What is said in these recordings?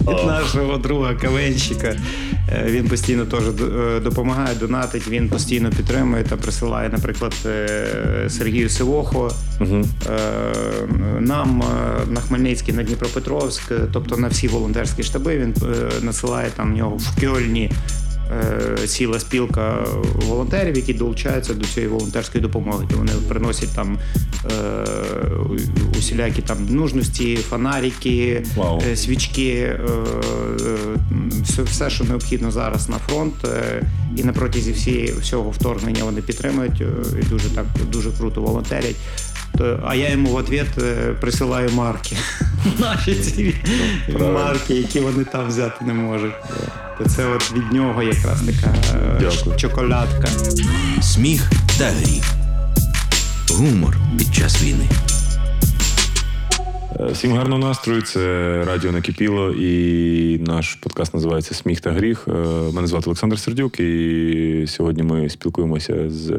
від нашого друга Кавенщика. Е, Він постійно теж е, допомагає, донатить, він постійно підтримує та присилає, наприклад, е, Сергію Сивохо, Угу. нам на Хмельницький, на Дніпропетровськ, тобто на всі волонтерські штаби. Він насилає там в нього в Кьольні. Е, Ціла спілка волонтерів, які долучаються до цієї волонтерської допомоги. То вони приносять там е, усілякі там нужності, фонарики, Вау. е, свічки, е, е, все, що необхідно зараз на фронт. е, І на протязі всієї всього вторгнення вони підтримують е, і дуже так дуже круто волонтерять. А я йому в ответ е, присилаю марки. Наші ці марки, які вони там взяти не можуть. То це от від нього якраз така е, Дякую. чоколядка. Сміх та гріх. Гумор під час війни. Е, Всім гарного настрою. Це Радіо Накипіло і наш подкаст називається Сміх та гріх. Е, Мене звати Олександр Сердюк, і сьогодні ми спілкуємося з,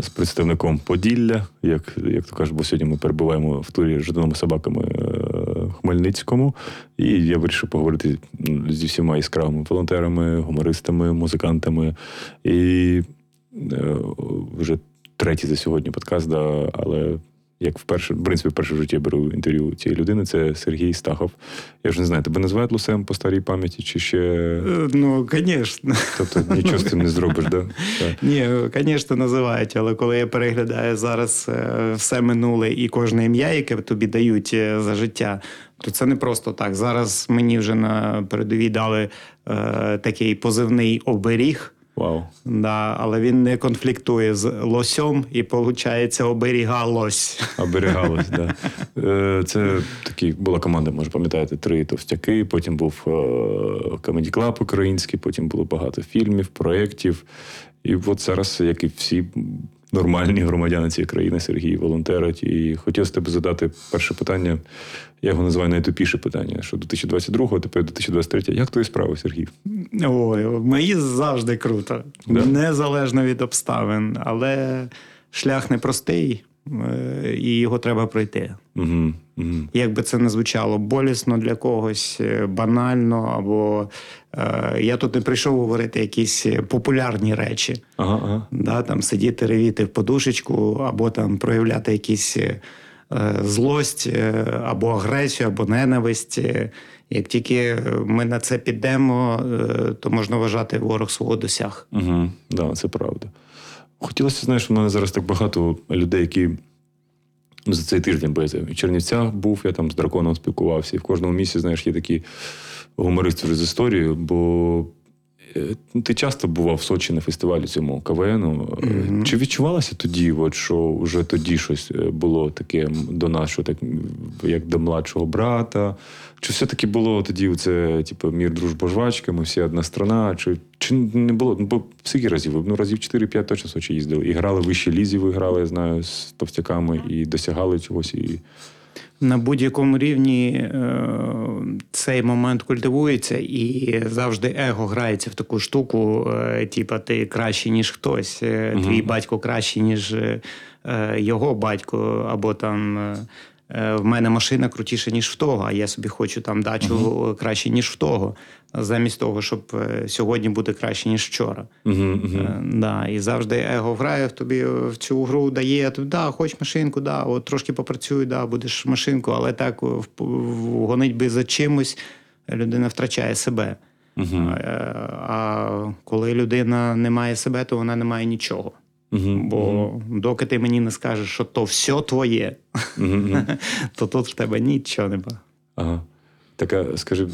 з представником Поділля, як, як то кажуть, бо сьогодні ми перебуваємо в турі з жодними собаками е, Хмельницькому. І я вирішив поговорити зі всіма яскравими волонтерами, гумористами, музикантами. І е, вже третій за сьогодні подкаст, да, але як вперше, в принципі, вперше в житті я беру інтерв'ю цієї людини, це Сергій Стахов. Я вже не знаю, тебе називають Лусем по старій пам'яті, чи ще. Е, Ну, звісно. Тобто нічого з цим не зробиш, да? Так. Ні, звісно, називають, але коли я переглядаю зараз е, все минуле і кожне ім'я, яке тобі дають е, за життя, то це не просто так. Зараз мені вже на передовій дали е, такий позивний оберіг. Вау. Да, але він не конфліктує з лосьом і, виходить, оберігалось. Оберігалось, да. Е, Це такі була команда, може пам'ятаєте, три товстяки. Потім був Comedy Club український, потім було багато фільмів, проєктів. І от зараз, як і всі нормальні громадяни цієї країни, Сергій волонтерить. І хотів з тебе задати перше питання. Я його називаю найтупіше питання. Що 2022-го, тепер 2023 Як твої справи, Сергій? Ой, мої завжди круто, Да? незалежно від обставин, але шлях непростий, е, і його треба пройти. Угу, Як би це не звучало болісно для когось, е, банально, або е, я тут не прийшов говорити якісь популярні речі. Ага, ага. Да, там сидіти, ревіти в подушечку, або там проявляти якісь е, злость, е, або агресію, або ненависть. Е, Як тільки ми на це підемо, е, то можна вважати ворог свого досяг. Угу, да, це правда. Хотілося, знаєш, у мене зараз так багато людей, які за цей тиждень, бо я це в Чернівцях був, я там з драконом спілкувався. І в кожному місці, знаєш, є такі гумористи вже з історією, бо е, ти часто бував в Сочі на фестивалі цьому КВНу. Е, Чи відчувалося тоді, от, що вже тоді щось е, було таке до нас, що так як до младшого брата? Чи все-таки було тоді це, типу, мір, дружба, жвачка, ми всі одна страна? Чи, чи не було? Ну, бо скільки разів? Ну, разів 4-5 точно в Сочі їздили. І грали вищі лізі, ви грали, я знаю, з товстяками, і досягали чогось. І... На будь-якому рівні е, цей момент культивується, і завжди его грається в таку штуку, типа ти кращий, ніж хтось, е, твій батько кращий, ніж його батько, або там. Е, В мене машина крутіша, ніж в того, а я собі хочу там дачу краще, ніж в того, замість того, щоб е, сьогодні бути краще, ніж вчора. Угу. Е, Да, і завжди его грає в тобі в цю гру дає. Да, хоч машинку, да, от трошки попрацюй, да, будеш машинку, але так в, в гонитьбі за чимось людина втрачає себе. А коли людина не має себе, то вона не має нічого. Угу. Бо доки ти мені не скажеш, що то все твоє, то тут в тебе нічого нема. Ага. Так, скажи,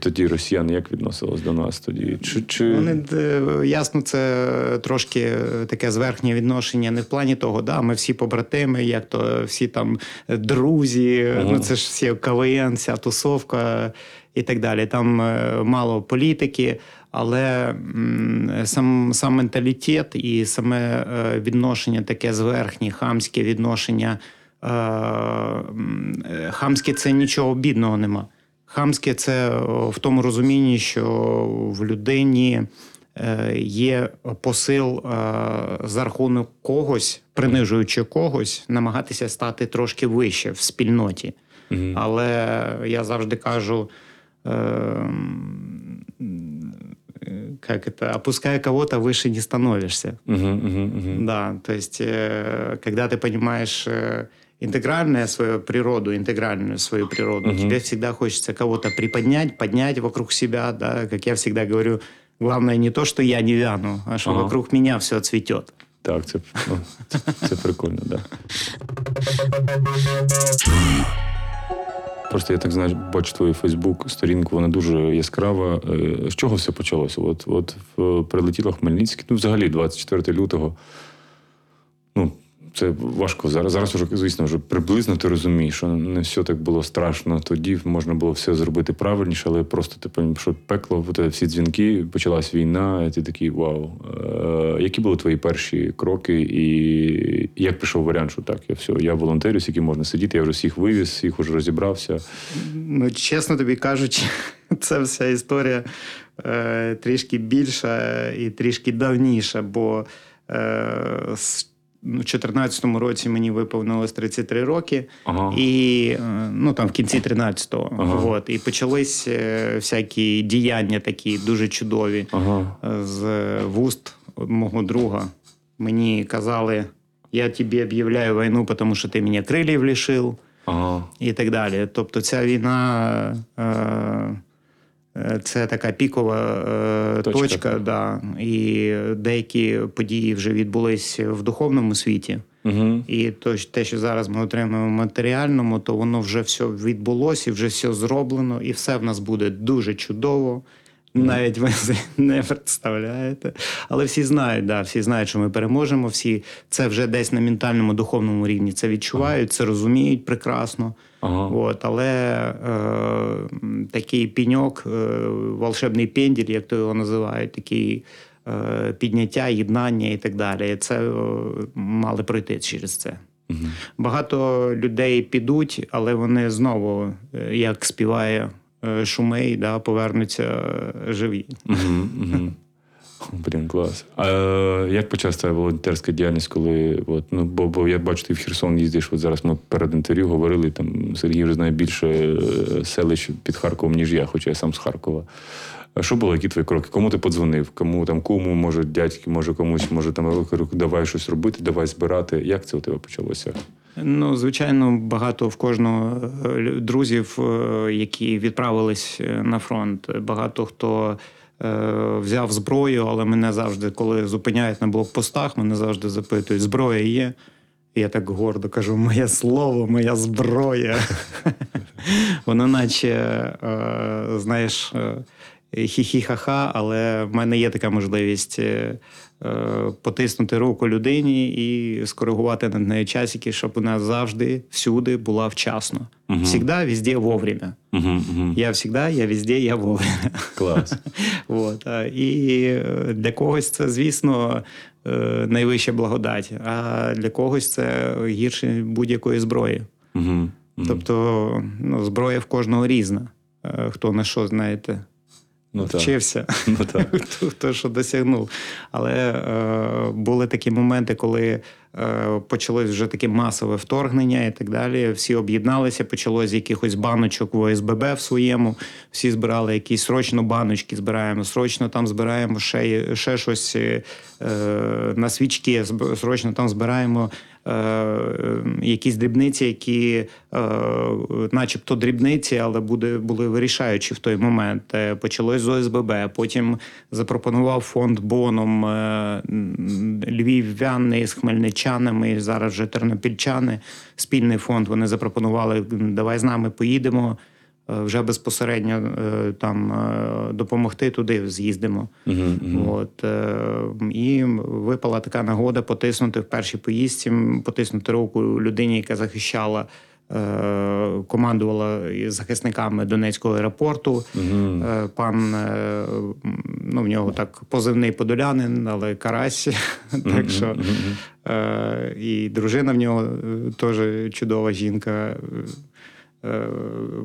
тоді росіяни як відносились до нас тоді? Чи, чи... Вони е, ясно, це трошки е, таке зверхнє відношення, не в плані того, да, ми всі побратими, як то всі там друзі, Ага. ну це ж всі КВН, вся тусовка і так далі. Там е, мало політики, але сам, сам менталітет і саме е, відношення таке зверхнє, хамське відношення. е, е, Хамське це нічого бідного нема. Хамське це о, в тому розумінні, що в людині е, є посил е, за рахунок когось, принижуючи когось, намагатися стати трошки вище в спільноті. Але я завжди кажу: э, как это, опуская кого-то, выше не становишься. Угу, угу, угу. Да, то есть, э, когда ты понимаешь интегральную свою природу, интегральную свою природу, Мгм. тебе всегда хочется кого-то приподнять, поднять вокруг себя, да, как я всегда говорю, главное не то, что я не вяну, а что Ага. вокруг меня все цветет. Так, це, ну, це, це прикольно. Да. Просто я так знаю, бачу твою Фейсбук сторінку, вона дуже яскрава. Е, З чого все почалося? От, от прилетіло Хмельницький, ну взагалі 24 лютого. Ну, це важко. Зараз, зараз уже, звісно, вже приблизно ти розумієш, що не все так було страшно. Тоді можна було все зробити правильніше, але просто ти розумієш, що пекло, всі дзвінки, почалась війна, і ти такий вау. Е, які були твої перші кроки, і як прийшов варіант, що так, я все, я волонтерю, з яким можна сидіти, я вже всіх вивіз, всіх уже розібрався. Ну, чесно тобі кажучи, це вся історія е, трішки більша і трішки давніша, бо е, ну, 2014 році мені виповнилось 33 роки, Ага. і е, ну, там в кінці 13-го. Ага. От, і почались е, всякі діяння такі дуже чудові Ага. е, з вуст мого друга. Мені казали, я тобі об'являю війну, тому що ти мені крилів лишив Ага. і так далі. Тобто ця війна е, це така пікова е, Точка. точка, да. і деякі події вже відбулись в духовному світі. Угу. І то, те, що зараз ми отримуємо в матеріальному, то воно вже все відбулося, і вже все зроблено, і все в нас буде дуже чудово. Навіть ви не представляєте. Але всі знають, да, всі знають, що ми переможемо. Всі це вже десь на ментальному духовному рівні це відчувають, це розуміють прекрасно. Ага. От, але е, такий піньок, е, волшебний пенділь, як то його називають, такий е, підняття, єднання і так далі. Це е, мали пройти через це. Угу. Багато людей підуть, але вони знову, е, як співає Шумей, да, повернуться е, живі. Блін, клас. А е, як почалася твоя волонтерська діяльність, коли от, ну, бо, бо я бачу, ти в Херсон їздиш. От зараз ми перед інтерв'ю говорили, там Сергій вже знає більше е, селищ під Харковом, ніж я, хоча я сам з Харкова. А що було, які твої кроки? Кому ти подзвонив? Кому там кому, може, дядьки, може комусь, може там давай щось робити, давай збирати. Як це у тебе почалося? Ну, звичайно, багато в кожного е, друзів, е, які відправились е, на фронт. Багато хто взяв зброю, але мене завжди, коли зупиняють на блокпостах, мене завжди запитують: зброя є. Я так гордо кажу: моє слово, моя зброя. Воно наче, знаєш, хі-хі-ха-ха, але в мене є така можливість е, е, потиснути руку людині і скоригувати над нею часики, щоб вона завжди, всюди була вчасно. Мгм. Всегда, везде, вовремя. Угу, угу. Я всегда, я везде, я вовремя. Клас. От. а, І е, для когось це, звісно, е, найвища благодать, а для когось це гірше будь-якої зброї. Угу. Тобто ну, зброя в кожного різна. Е, Хто на що, знаєте, Ну, вчився, Ну, так. хто, хто що досягнув. Але е, були такі моменти, коли е, почалось вже таке масове вторгнення і так далі. Всі об'єдналися, почалось з якихось баночок в ОСББ в своєму. Всі збирали якісь срочно баночки, збираємо, срочно там збираємо ще, ще щось е, на свічки, срочно там збираємо. Е, Якісь дрібниці, які, е, начебто дрібниці, але буде, були вирішаючі в той момент. Е, Почалось з ОСББ, потім запропонував фонд Боном львів'яни з хмельничанами, зараз вже тернопільчани, спільний фонд. Вони запропонували, давай з нами поїдемо. Е, Вже безпосередньо е, там е, допомогти туди з'їздимо. Угу, угу. От, і випала така нагода потиснути в першій поїздці, потиснути руку людині, яка захищала, командувала захисниками Донецького аеропорту. Угу. Пан ну, в нього так позивний подолянин, але карась. так що е, і дружина в нього теж чудова жінка. Е,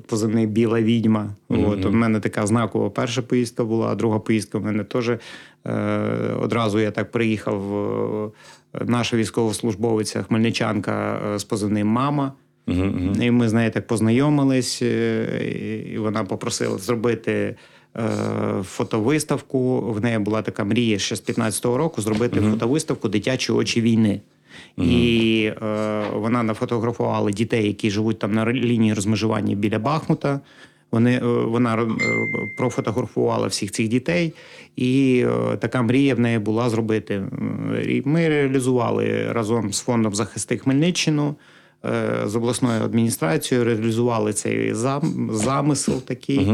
Позивний біла відьма. От у мене така знакова перша поїздка була, а друга поїздка в мене теж е, одразу я так приїхав. е, Наша військовослужбовиця, хмельничанка е, з позивним мама. Угу. І ми з нею так познайомились, е, і вона попросила зробити е, фотовиставку. В неї була така мрія ще з 15-го року зробити фотовиставку Дитячі очі війни. І е, вона нафотографувала дітей, які живуть там на лінії розмежування біля Бахмута. Вони, е, вона е, профотографувала всіх цих дітей, і е, така мрія в неї була зробити. І Ми реалізували разом з фондом захисти Хмельниччину, з обласною адміністрацією, реалізували цей зам, замисел такий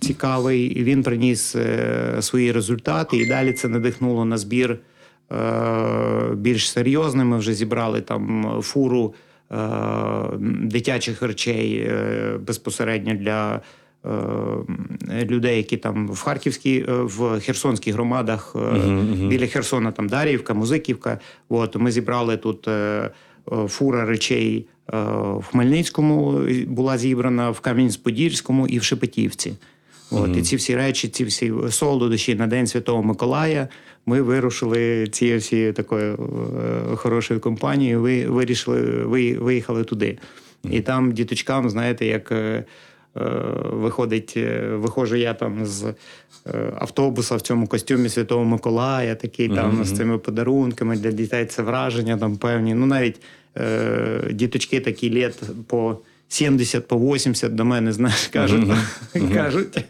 цікавий. І він приніс е, свої результати. І далі це надихнуло на збір більш серйозний. Ми вже зібрали там фуру е, дитячих речей е, безпосередньо для. е, Людей, які там в Харківській, е, в Херсонських громадах е, біля Херсона, там Дарівка, Музиківка. От ми зібрали тут е, е, фура речей е, в Хмельницькому була зібрана, в Кам'янець-Подільському і в Шепетівці. От, І ці всі речі, ці всі солодощі на День Святого Миколая. Ми вирушили цією всією такою е, хорошою компанією. Ви вирішили, ви виїхали туди. І там діточкам, знаєте, як е, е, виходить, е, виходжу я там з автобуса в цьому костюмі Святого Миколая, такий там з цими подарунками для дітей. Це враження там певні. Ну навіть е, діточки такі літ по. 70 по 80 до мене, знаєш, кажуть, кажуть.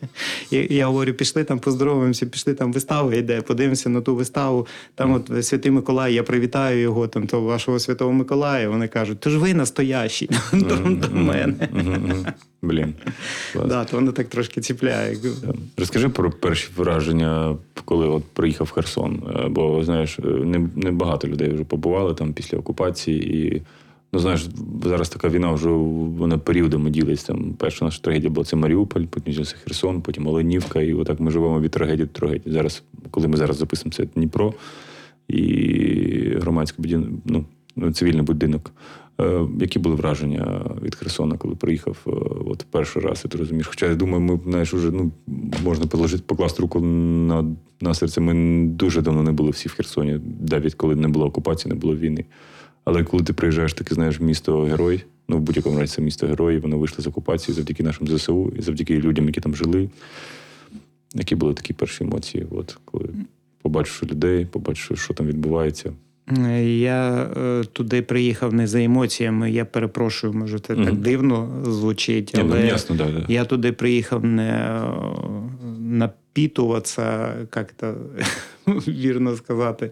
Я, я говорю, пішли там, поздороваємося, пішли там вистава йде, подивимося на ту виставу. Там от Святий Миколай, я привітаю його, там то вашого Святого Миколая. Вони кажуть, то ж ви настоящі до, до мене. Блін. Клас. Да, то воно так трошки ціпляє. Розкажи про перші враження, коли от приїхав в Херсон. Е, Бо знаєш, е, не, не багато людей вже побували там після окупації. І ну знаєш, зараз така війна вже вона періодами ділиться. Там перша наша трагедія була це Маріуполь, потім Херсон, потім Оленівка. І отак ми живемо від трагедії до трагедії. Зараз, коли ми зараз записуємо, це Дніпро і громадський будинок, ну, цивільний будинок. Е, які були враження від Херсона, коли приїхав е, от перший раз, і ти розумієш? Хоча я думаю, ми знаєш, уже ну можна положити, покласти руку на, на серце. Ми дуже давно не були всі в Херсоні, навіть коли не було окупації, не було війни. Але коли ти приїжджаєш, таке знаєш, місто герой, ну в будь-якому разі це місто герой, воно вийшло з окупації завдяки нашим ЗСУ і завдяки людям, які там жили. Які були такі перші емоції, от коли побачивши людей, побачивши, що там відбувається. Я е, туди приїхав не за емоціями. Я перепрошую, може, це так дивно звучить, Ні, ну, ясно, да, да. я туди приїхав не е, напітуватися, як то вірно сказати.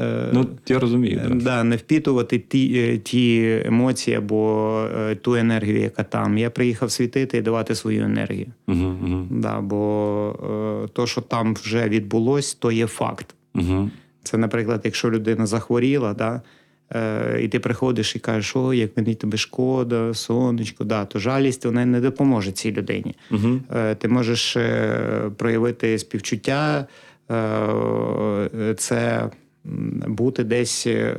Е, Ну, я розумію. Да. Не впітувати ті, е, ті емоції або е, ту енергію, яка там. Я приїхав світити і давати свою енергію. Угу, угу, Да, бо то, що там вже відбулось, то є факт. угу. Це, наприклад, якщо людина захворіла, да, і ти приходиш і кажеш, о, як мені тебе шкода, сонечко, да, то жалість вона не допоможе цій людині. Угу. Ти можеш проявити співчуття, це бути десь е,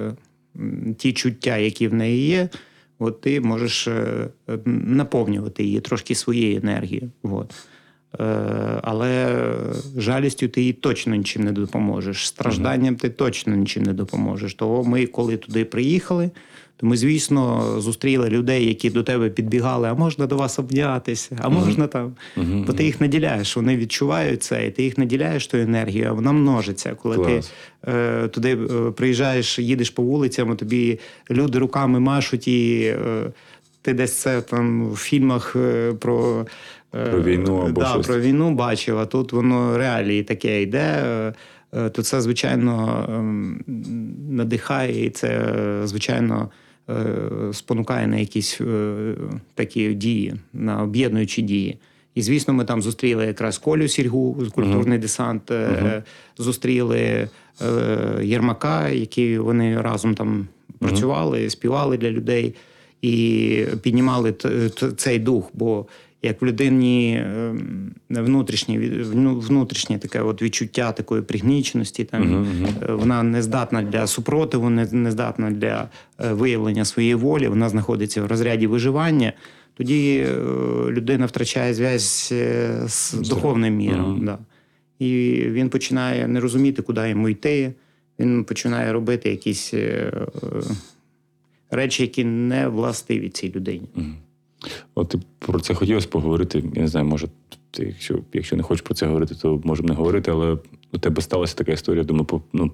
ті чуття, які в неї є. От ти можеш е, наповнювати її трошки своєю енергією. От. Е, Але жалістю ти їй точно нічим не допоможеш. Стражданням ти точно нічим не допоможеш. Того ми, коли туди приїхали, то ми, звісно, зустріли людей, які до тебе підбігали, а можна до вас обнятися, а можна там. Бо ти їх наділяєш, вони відчувають це, і ти їх наділяєш тою енергією, а вона множиться. Коли Клас. ти е, туди е, приїжджаєш, їдеш по вулицям, тобі люди руками машуть і. Е, ти десь це там в фільмах е, про, Про війну або да, щось. про війну бачив, а тут воно реалії таке йде. е, е, То це, звичайно, ем, надихає, і це, е, звичайно, е, спонукає на якісь е, такі дії, на об'єднуючі дії. І, звісно, ми там зустріли якраз Колю Сільгу, культурний десант, е, зустріли е, Єрмака, які вони разом там працювали, співали для людей і піднімали цей дух. Бо як в людині ем, внутрішнє, внутрішнє таке от відчуття такої пригніченості, там, е, вона не здатна для супротиву, не, не здатна для е, виявлення своєї волі, вона знаходиться в розряді виживання. Тоді е, людина втрачає зв'язь з духовним міром. Да. І він починає не розуміти, куди йому йти. Він починає робити якісь речі, які не властиві цій людині. От ти про це хотілося поговорити. Я не знаю, може, ти, якщо, якщо не хочеш про це говорити, то можемо не говорити, але у тебе сталася така історія. Думаю, по, ну,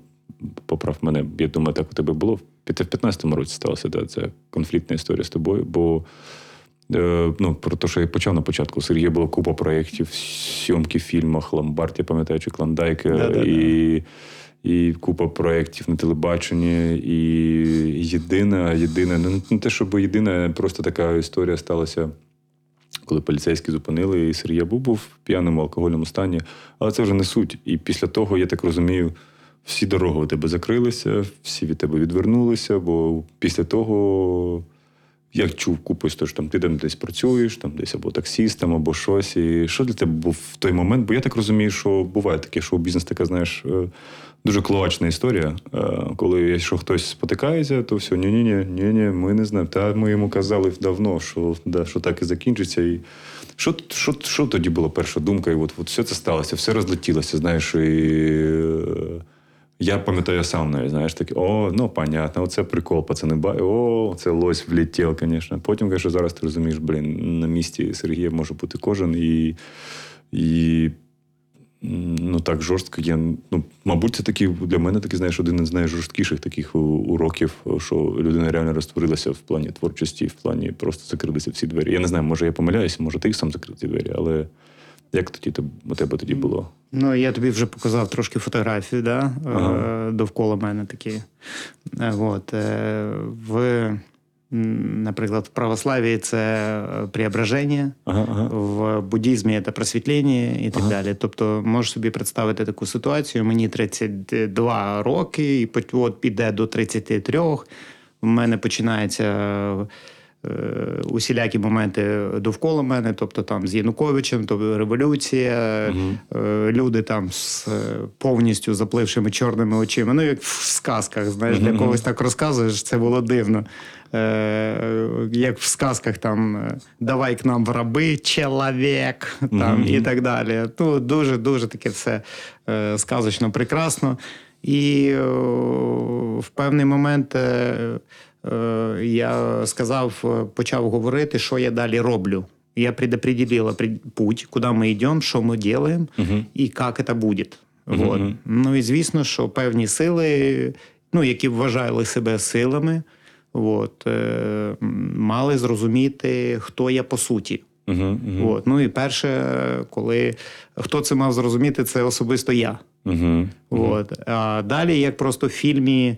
поправ мене. Я думаю, так у тебе було. В 15-му році сталася да, ця конфліктна історія з тобою. Бо е, ну, про те, що я почав на початку. У Сергія було купа проєктів, зйомки в фільмах, Ломбард, я пам'ятаю, чи Клондайк, е, Да-да-да. і, і купа проєктів на телебаченні. І єдина, єдина, ну не те, щоб єдина, просто така історія сталася коли поліцейські зупинили, і Сергій Буб був в п'яному алкогольному стані. Але це вже не суть. І після того, я так розумію, всі дороги у тебе закрилися, всі від тебе відвернулися, бо після того. Я чув купу історій, що там ти там десь працюєш, там десь або таксістом, або щось. І що для тебе був в той момент? Бо я так розумію, що буває таке, що бізнес така, знаєш, е, дуже клоачна історія. Е, Коли якщо хтось спотикається, то все, ні-ні-ні, ні-ні, ми не знаємо. Та ми йому казали давно, що, да, що так і закінчиться. І що, що, що тоді була перша думка? І от, от все це сталося, все розлетілося, знаєш, і. Я пам'ятаю сам навіть, знаєш, таке, о, ну понятно, оце прикол, пацани, ба, о, це лось влетів, звісно. Потім, конечно, зараз ти розумієш, блін, на місці Сергія може бути кожен, і, і ну так жорстко. Я, ну, мабуть, це такий для мене такий, знаєш, один із найжорсткіших таких уроків, що людина реально розтворилася в плані творчості, в плані просто закрилися всі двері. Я не знаю, може я помиляюся, може ти сам закрив ці двері, але як тоді у тебе тоді було? Ну, я тобі вже показав трошки фотографію, да? Ага. е, довкола мене такі. Е, От, е, в, наприклад, в православії це преображення, Ага, ага. в буддізмі це просвітлення і так далі. Тобто, можеш собі представити таку ситуацію. Мені 32 роки, і от піде до 33. У мене починається. Е, Усілякі моменти довкола мене, тобто там з Януковичем, тобто революція, е, люди там з е, повністю заплившими чорними очима. Ну, як в сказках, знаєш, для когось так розказуєш, це було дивно. Як в сказках там давай к нам в раби, чоловік, там, і так далі. Ну, дуже дуже таке все сказочно прекрасно. І в певний момент я сказав, е, почав говорити, що я далі роблю. Я предопределила путь, куди ми йдемо, що ми робимо і як це буде. Вот. Ну і звісно, що певні сили, ну, які вважали себе силами, от, е, мали зрозуміти, хто я по суті. Угу, угу. От. Ну і перше, коли хто це мав зрозуміти, це особисто я. Угу. От. А далі, як просто в фільмі е,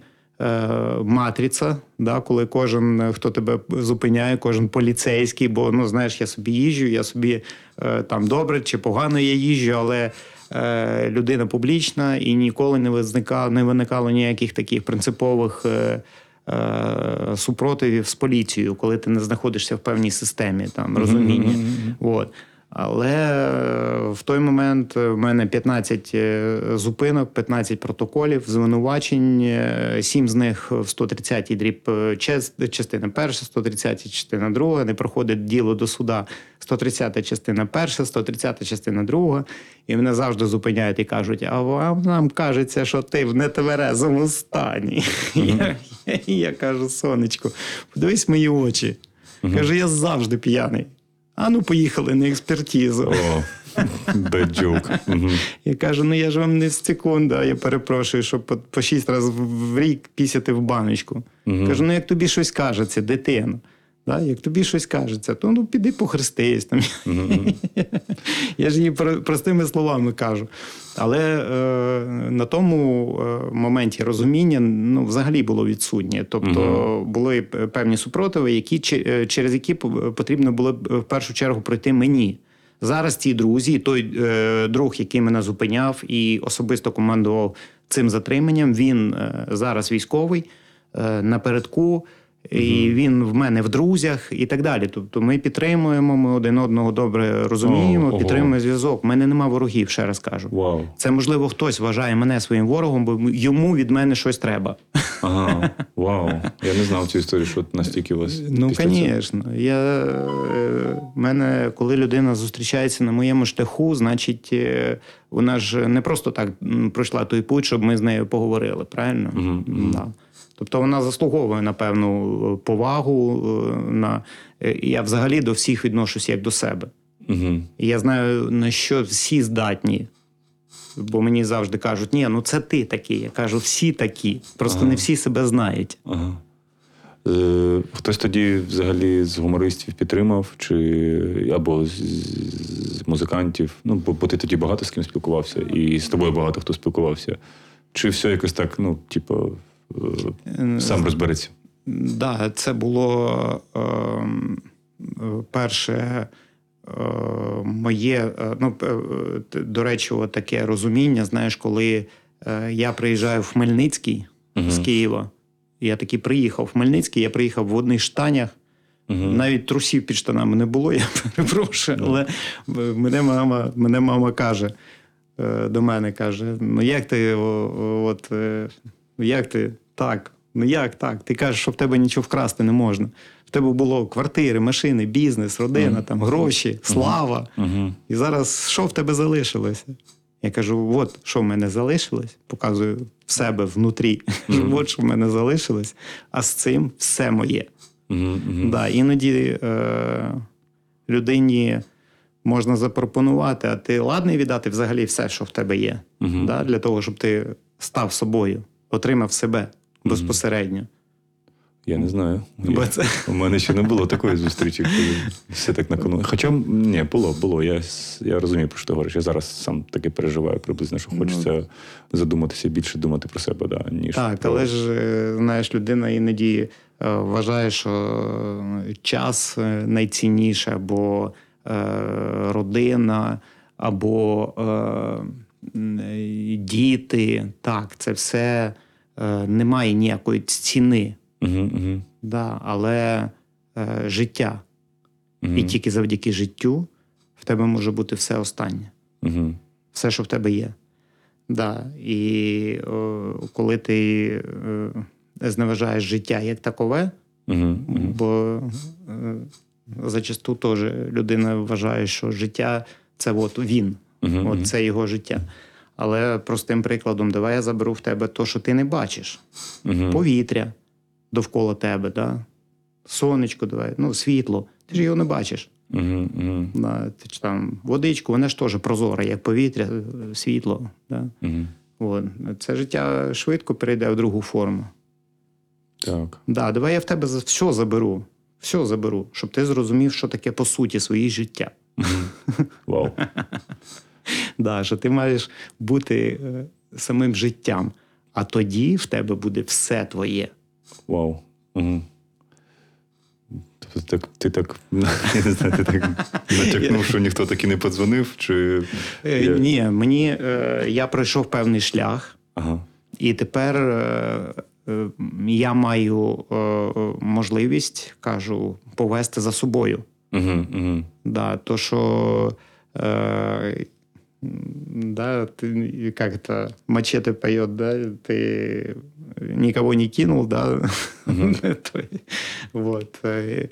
Матриця, да, коли кожен, е, хто тебе зупиняє, кожен поліцейський, бо ну знаєш, я собі їжджу, я собі е, там добре чи погано я їжджу, але е, людина публічна і ніколи не виникало, не виникало ніяких таких принципових. Е, е, Супротивів з поліцією, коли ти не знаходишся в певній системі там розуміння. От. Але е, в той момент в мене 15 е, зупинок, 15 протоколів, звинувачень, е, 7 з них в 130 дріб е, частина перша, 130 частина друга, не проходить діло до суда 130-та частина перша, 130 частина друга. І мене завжди зупиняють і кажуть: а вам нам кажеться, що ти в нетверезому стані. Я, я кажу, сонечко, подивись мої очі. Кажу, я завжди п'яний. А ну, поїхали на експертизу. О. Угу. Я кажу, ну я ж вам не з секунда, я перепрошую, щоб по, по шість разів в рік пісяти в баночку. Кажу, ну як тобі щось кажеться, дитино. Да? Як тобі щось кажеться, то ну піди похрестись там. Я ж їй простими словами кажу. Але е, на тому е, моменті розуміння ну, взагалі було відсутнє. Тобто були певні супротиви, які, е, через які потрібно було е, в першу чергу пройти мені. Зараз ті друзі, той е, друг, який мене зупиняв і особисто командував цим затриманням, він е, зараз військовий е, напередку. І він в мене в друзях і так далі. Тобто ми підтримуємо, ми один одного добре розуміємо, О, ого. підтримуємо зв'язок. У мене нема ворогів, ще раз кажу. Вау. Це можливо хтось вважає мене своїм ворогом, бо йому від мене щось треба. Ага, вау. Я не знав цю історію, що настільки у вас. Ну, звісно. Я е, мене, коли людина зустрічається на моєму шляху, значить, е, вона ж не просто так пройшла той путь, щоб ми з нею поговорили. Правильно? Да. Тобто вона заслуговує на певну е, повагу. е, На... е, Я взагалі до всіх відношуся як до себе. Угу. І я знаю, на що всі здатні. Бо мені завжди кажуть, ні, ну це ти такий. Я кажу, всі такі. Просто Ага. не всі себе знають. Ага. Е, хтось тоді взагалі з гумористів підтримав, чи або з, з музикантів. Ну, бо, бо ти тоді багато з ким спілкувався, і з тобою багато хто спілкувався. Чи все якось так, ну, типу, сам розбереться? Да, це було е, перше е, моє, е, ну, е, до речі, таке розуміння, знаєш, коли е, я приїжджаю в Хмельницький з Києва. Я таки приїхав в Хмельницький, я приїхав в одних штанях. Мгм. Навіть трусів під штанами не було, я перепрошую. Ну. Але мене мама, мене мама каже до мене, каже: ну як ти, от, як ти так? Ну як так? Ти кажеш, що в тебе нічого вкрасти не можна. В тебе було квартири, машини, бізнес, родина, Мгм. там, гроші, слава. Мгм. І зараз що в тебе залишилося? Я кажу: от що в мене залишилось, показую в себе внутрі. Мгм. От що в мене залишилось, а з цим все моє. Мгм. Да, іноді е, людині можна запропонувати, а ти ладний віддати взагалі все, що в тебе є, Мгм. да, для того, щоб ти став собою, отримав себе безпосередньо. Я не знаю. Бо Я- це- У мене ще не було такої зустрічі, коли все так накону. Хоча ні, було, було. Я, я розумію, про що ти говориш. Я зараз сам таки переживаю приблизно, що хочеться задуматися більше думати про себе, да, ніж Так, про... але ж е, знаєш, людина іноді е, вважає, що е, час найцінніше, або е, родина, або діти. Так, це все е, не має ніякої ціни, Угу, угу, да, але е, життя. угу, І тільки завдяки життю в тебе може бути все останнє угу, все, що в тебе є. Да. І о, коли ти е, зневажаєш життя як такове, угу, бо е, зачасту теж людина вважає, що життя це от він, угу, от це його життя. Але простим прикладом, давай я заберу в тебе те, що ти не бачиш. угу, Повітря довкола тебе, да? сонечко, давай, ну, світло. Ти ж його не бачиш. угу, угу, Да, ти ж там водичку, вона ж теж прозора, як повітря, е, світло. Да? угу. От. Це життя швидко перейде в другу форму. Так. Да, давай я в тебе все заберу. Все заберу, щоб ти зрозумів, що таке по суті своє життя. Вау. Да, що ти маєш бути е, самим життям, а тоді в тебе буде все твоє. Вау. Угу. Так, ти так, я не знаю, ти так натякнув, що ніхто так і не подзвонив, чи. Е, Ні, мені е, я пройшов певний шлях. Ага. І тепер я маю можливість, кажу, повести за собою. Угу, угу. Да, то, що да, ты, как это, мачете поет, да, ты никого не кинул, да, вот, э,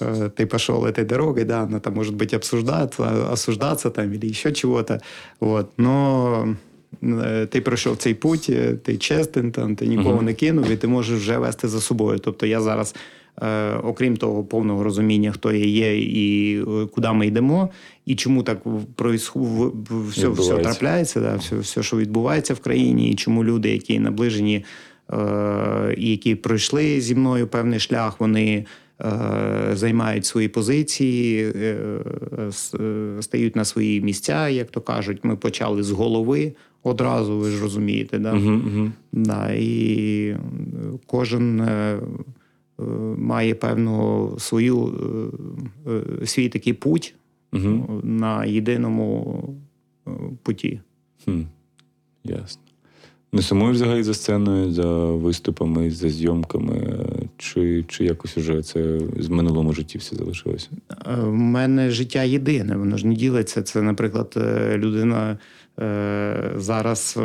э, ты пошел этой дорогой, да, она там может быть обсуждаться, осуждаться там или еще чего-то, вот, но е, ти пройшов цей путь, ти честен, там, ти нікого Мгм. не кинув, і ти можеш вже вести за собою. Тобто я зараз, окрім того повного розуміння, хто я є і е, куди ми йдемо, і чому так все, все трапляється, да, все, все, що відбувається в країні, і чому люди, які наближені, е, і які пройшли зі мною певний шлях, вони. е, Займають свої позиції, е, е, стають на свої місця, як то кажуть. Ми почали з голови одразу, ви ж розумієте. Да? Угу, угу. Да, і е, кожен е, е, має певну свою е, е, свій такий путь Угу. на єдиному е, путі. Хм. Ясно. Не сумуєш взагалі за сценою, за виступами, за зйомками, чи, чи якось уже це з минулому житті все залишилося? В мене життя єдине, воно ж не ділиться. Це, наприклад, людина зараз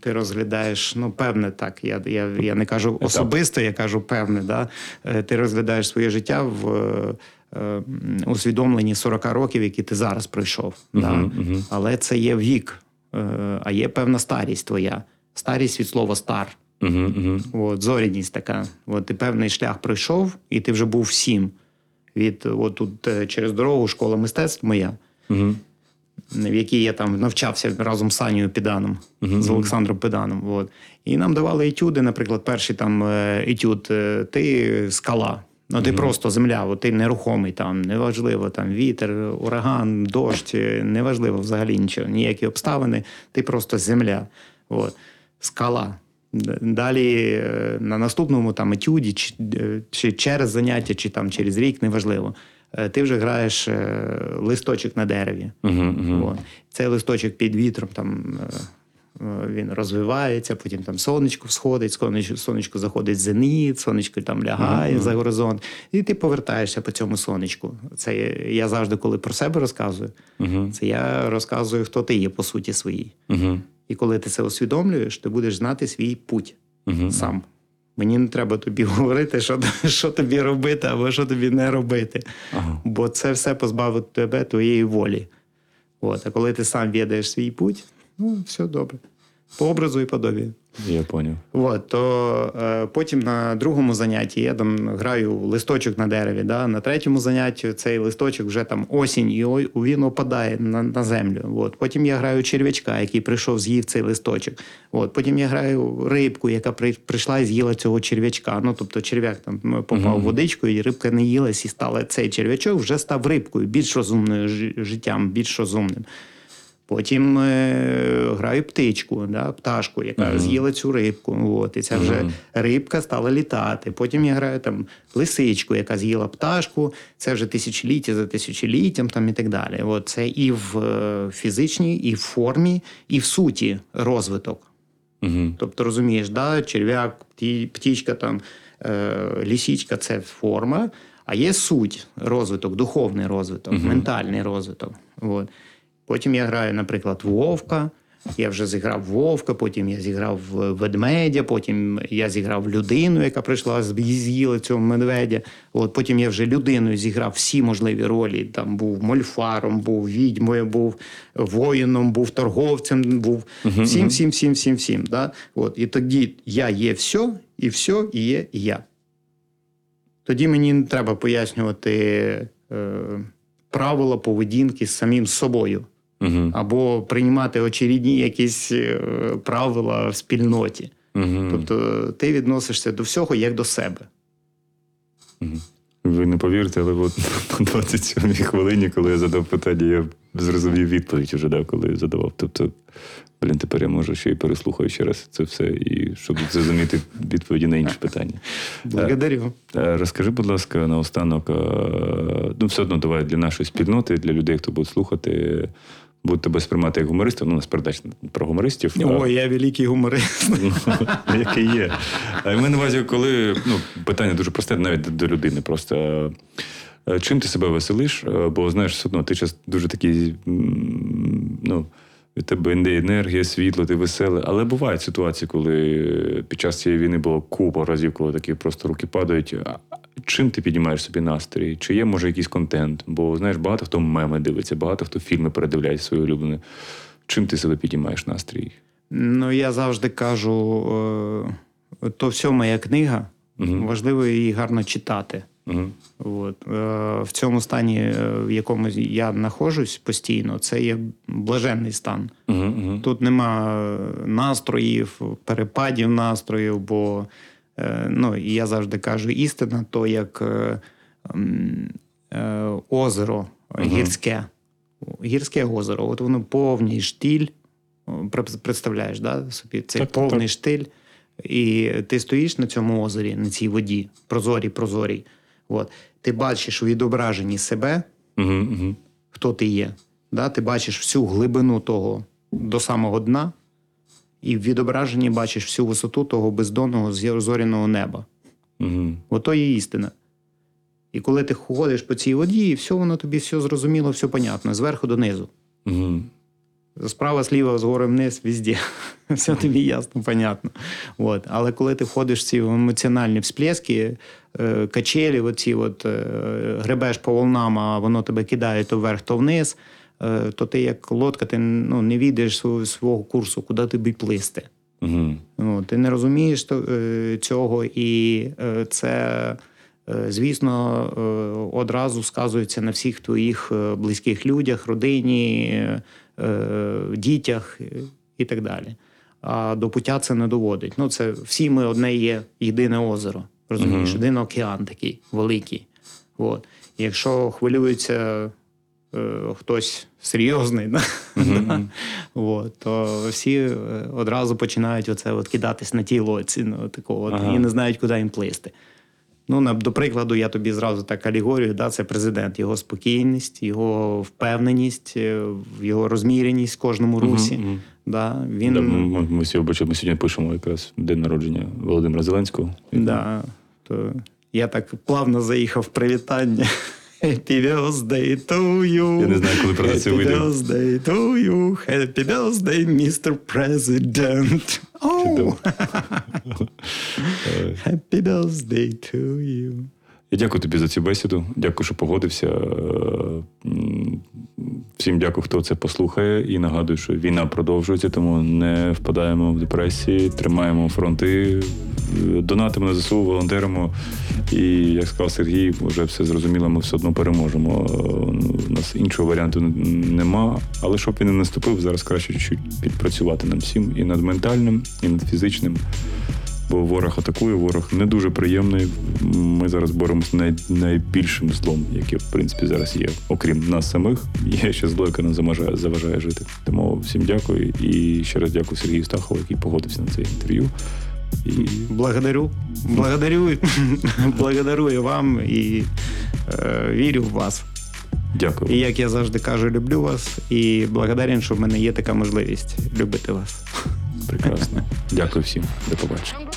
ти розглядаєш, ну, певне, так. Я, я, я не кажу особисто, я кажу певне, да? Е, ти розглядаєш своє життя в е, е, усвідомленні 40 років, які ти зараз пройшов. Да? Мгм, мгм. Але це є вік, е, а є певна старість твоя. Старість від слова стар. Угу. От, зоряність така. От, ти певний шлях пройшов, і ти вже був всім. Від от тут е, через дорогу школа мистецтв моя, Угу. В якій я там навчався разом з Санєю Піданом, з Олександром Піданом. От. І нам давали етюди, наприклад, перший там е, етюд, е, ти скала. Ну, ти просто земля, от ти нерухомий там, неважливо, там вітер, ураган, дощ, е, неважливо взагалі нічого, ніякі обставини, ти просто земля. От. Скала. Далі на наступному там етюді, чи, чи через заняття, чи там через рік, неважливо. Е, Ти вже граєш е, листочок на дереві. Угу, угу. Цей листочок під вітром там. е, Він розвивається, потім там сонечко всходить, сонечко, сонечко заходить зеніт, сонечко там лягає за горизонт, і ти повертаєшся по цьому сонечку. Це я- завжди, коли про себе розказую, Угу. це я розказую, хто ти є по суті своїй. Угу. І коли ти це усвідомлюєш, ти будеш знати свій путь Угу. сам. Мені не треба тобі говорити, що, що тобі робити або що тобі не робити. Ага. Бо це все позбавить тебе твоєї волі. От. А коли ти сам відаєш свій путь, ну, все добре. По образу і подобі. Я поняв. От, то е, потім на другому занятті я там граю листочок на дереві. Да? На третьому занятті цей листочок вже там осінь, і він опадає на, на землю. От. Потім я граю черв'ячка, який прийшов, з'їв цей листочок. От. Потім я граю рибку, яка при, прийшла і з'їла цього черв'ячка. Ну, тобто черв'як там попав в водичку, і рибка не їлась, і стала цей черв'ячок вже став рибкою, більш розумною жи- життям, більш розумним. Потім е, граю птичку, да, пташку, яка з'їла цю рибку. От, і ця вже рибка стала літати. Потім я граю там лисичку, яка з'їла пташку. Це вже тисячоліття за тисячоліттям там, і так далі. От, це і в е, фізичній, і в формі, і в суті розвиток. Угу. Тобто, розумієш, да, черв'як, птічка, там, е, лісічка це форма, а є суть, розвиток, духовний розвиток, ментальний розвиток. От. Потім я граю, наприклад, Вовка. Я вже зіграв Вовка, потім я зіграв ведмедя, потім я зіграв людину, яка прийшла з'їла цього медведя. От потім я вже людиною зіграв всі можливі ролі. Там був мольфаром, був відьмою, був воїном, був торговцем, був всім, всім, всім, всім, всім. Да? От. І тоді я є все, і все і є я. Тоді мені не треба пояснювати е, правила поведінки з самим собою Угу. або приймати очередні якісь е, правила в спільноті. Угу. Тобто ти відносишся до всього як до себе. Ви не повірите, але от на 27-й хвилині, коли я задав питання, я зрозумів відповідь уже, да, коли задавав. Тобто, блін, тепер я можу ще й переслухаю ще раз це все, і щоб зрозуміти відповіді на інші питання. Благодарю. Е, Розкажи, будь ласка, наостанок, е, ну, все одно давай для нашої спільноти, для людей, хто буде слухати, будуть тебе сприймати як гумориста. Ну, нас передач про гумористів. а- я великий гуморист. Який є. А в мене на увазі, коли ну, питання дуже просте, навіть до- людини. Просто чим ти себе веселиш? Бо знаєш, все одно ти час дуже такий. Ну, від тебе йде енергія, світло, ти веселий. Але бувають ситуації, коли під час цієї війни було купа разів, коли такі просто руки падають. А Чим ти піднімаєш собі настрій? Чи є, може, якийсь контент? Бо знаєш, багато хто меми дивиться, багато хто фільми передивляється свої улюблені. Чим ти себе піднімаєш настрій? Ну, я завжди кажу: е, то все моя книга. Важливо її гарно читати. Угу. От. Е, В цьому стані, е, в якому я знаходжусь постійно, це є блаженний стан. Угу, угу. Тут нема е, настроїв, перепадів настроїв, бо е, ну, я завжди кажу, істина то як е, е, озеро гірське. Гірське озеро. От воно повний штиль. Представляєш, да, собі цей Так, так, повний штиль. І ти стоїш на цьому озері, на цій воді, прозорій, прозорій. От. Ти бачиш у відображенні себе, Угу, угу. хто ти є. Да? Ти бачиш всю глибину того до самого дна, і в відображенні бачиш всю висоту того бездонного зоряного неба. Угу. Ото є істина. І коли ти ходиш по цій воді, і все воно тобі все зрозуміло, все понятно, зверху донизу. Угу. Справа, сліва, згори вниз, везде. Все тобі ясно, понятно. От. Але коли ти входиш в ці емоціональні всплески, е, качелі, оці от, е, гребеш по волнам, а воно тебе кидає то вверх, то вниз, е, то ти як лодка, ти ну, не відаєш свого, свого курсу, куди тобі плисти. Угу. Ну, ти не розумієш цього, і це, звісно, е, одразу сказується на всіх твоїх е, близьких людях, родині, е, дітях е, і так далі. А до пуття це не доводить. Ну, це всі ми одне є єдине озеро. Розумієш, Мгм. один океан такий великий. От. Якщо хвилюється е, хтось серйозний, да? От, то всі е, одразу починають оце от кидатись на ті лоці, ну, такого, Ага. і не знають, куди їм плисти. Ну, до прикладу, я тобі зразу так алегорію, да, це президент, його спокійність, його впевненість, е, його розміреність в кожному русі. мгм. Да, він, Да, ми, ми, ми, сьогодні, бачимо, ми сьогодні пишемо якраз день народження Володимира Зеленського. Да, то я так плавно заїхав в привітання. Happy birthday to you. Я не знаю, коли про це Happy вийде. birthday to you. Happy birthday, Mr. President. Oh. Happy birthday to you. Я дякую тобі за цю бесіду. Дякую, що погодився. Е, Всім дякую, хто це послухає. І нагадую, що війна продовжується, тому не впадаємо в депресії, тримаємо фронти, донатимо на ЗСУ, волонтеримо. І як сказав Сергій, вже все зрозуміло, ми все одно переможемо. Е, У нас іншого варіанту нема. Але щоб він не наступив, зараз краще чуть-чуть підпрацювати над всім і над ментальним, і над фізичним. Бо ворог атакує, ворог не дуже приємний. Ми зараз боремося з най, найбільшим злом, яке в принципі зараз є. Окрім нас самих, є ще зло, яке нам заважає, заважає жити. Тому всім дякую і ще раз дякую Сергію Стахову, який погодився на це інтерв'ю. Благодарю. Благодарю. Благодарю і вам і е, вірю в вас. дякую. І як я завжди кажу, люблю вас і благодарен, що в мене є така можливість любити вас. Прекрасно. Дякую всім. До побачення.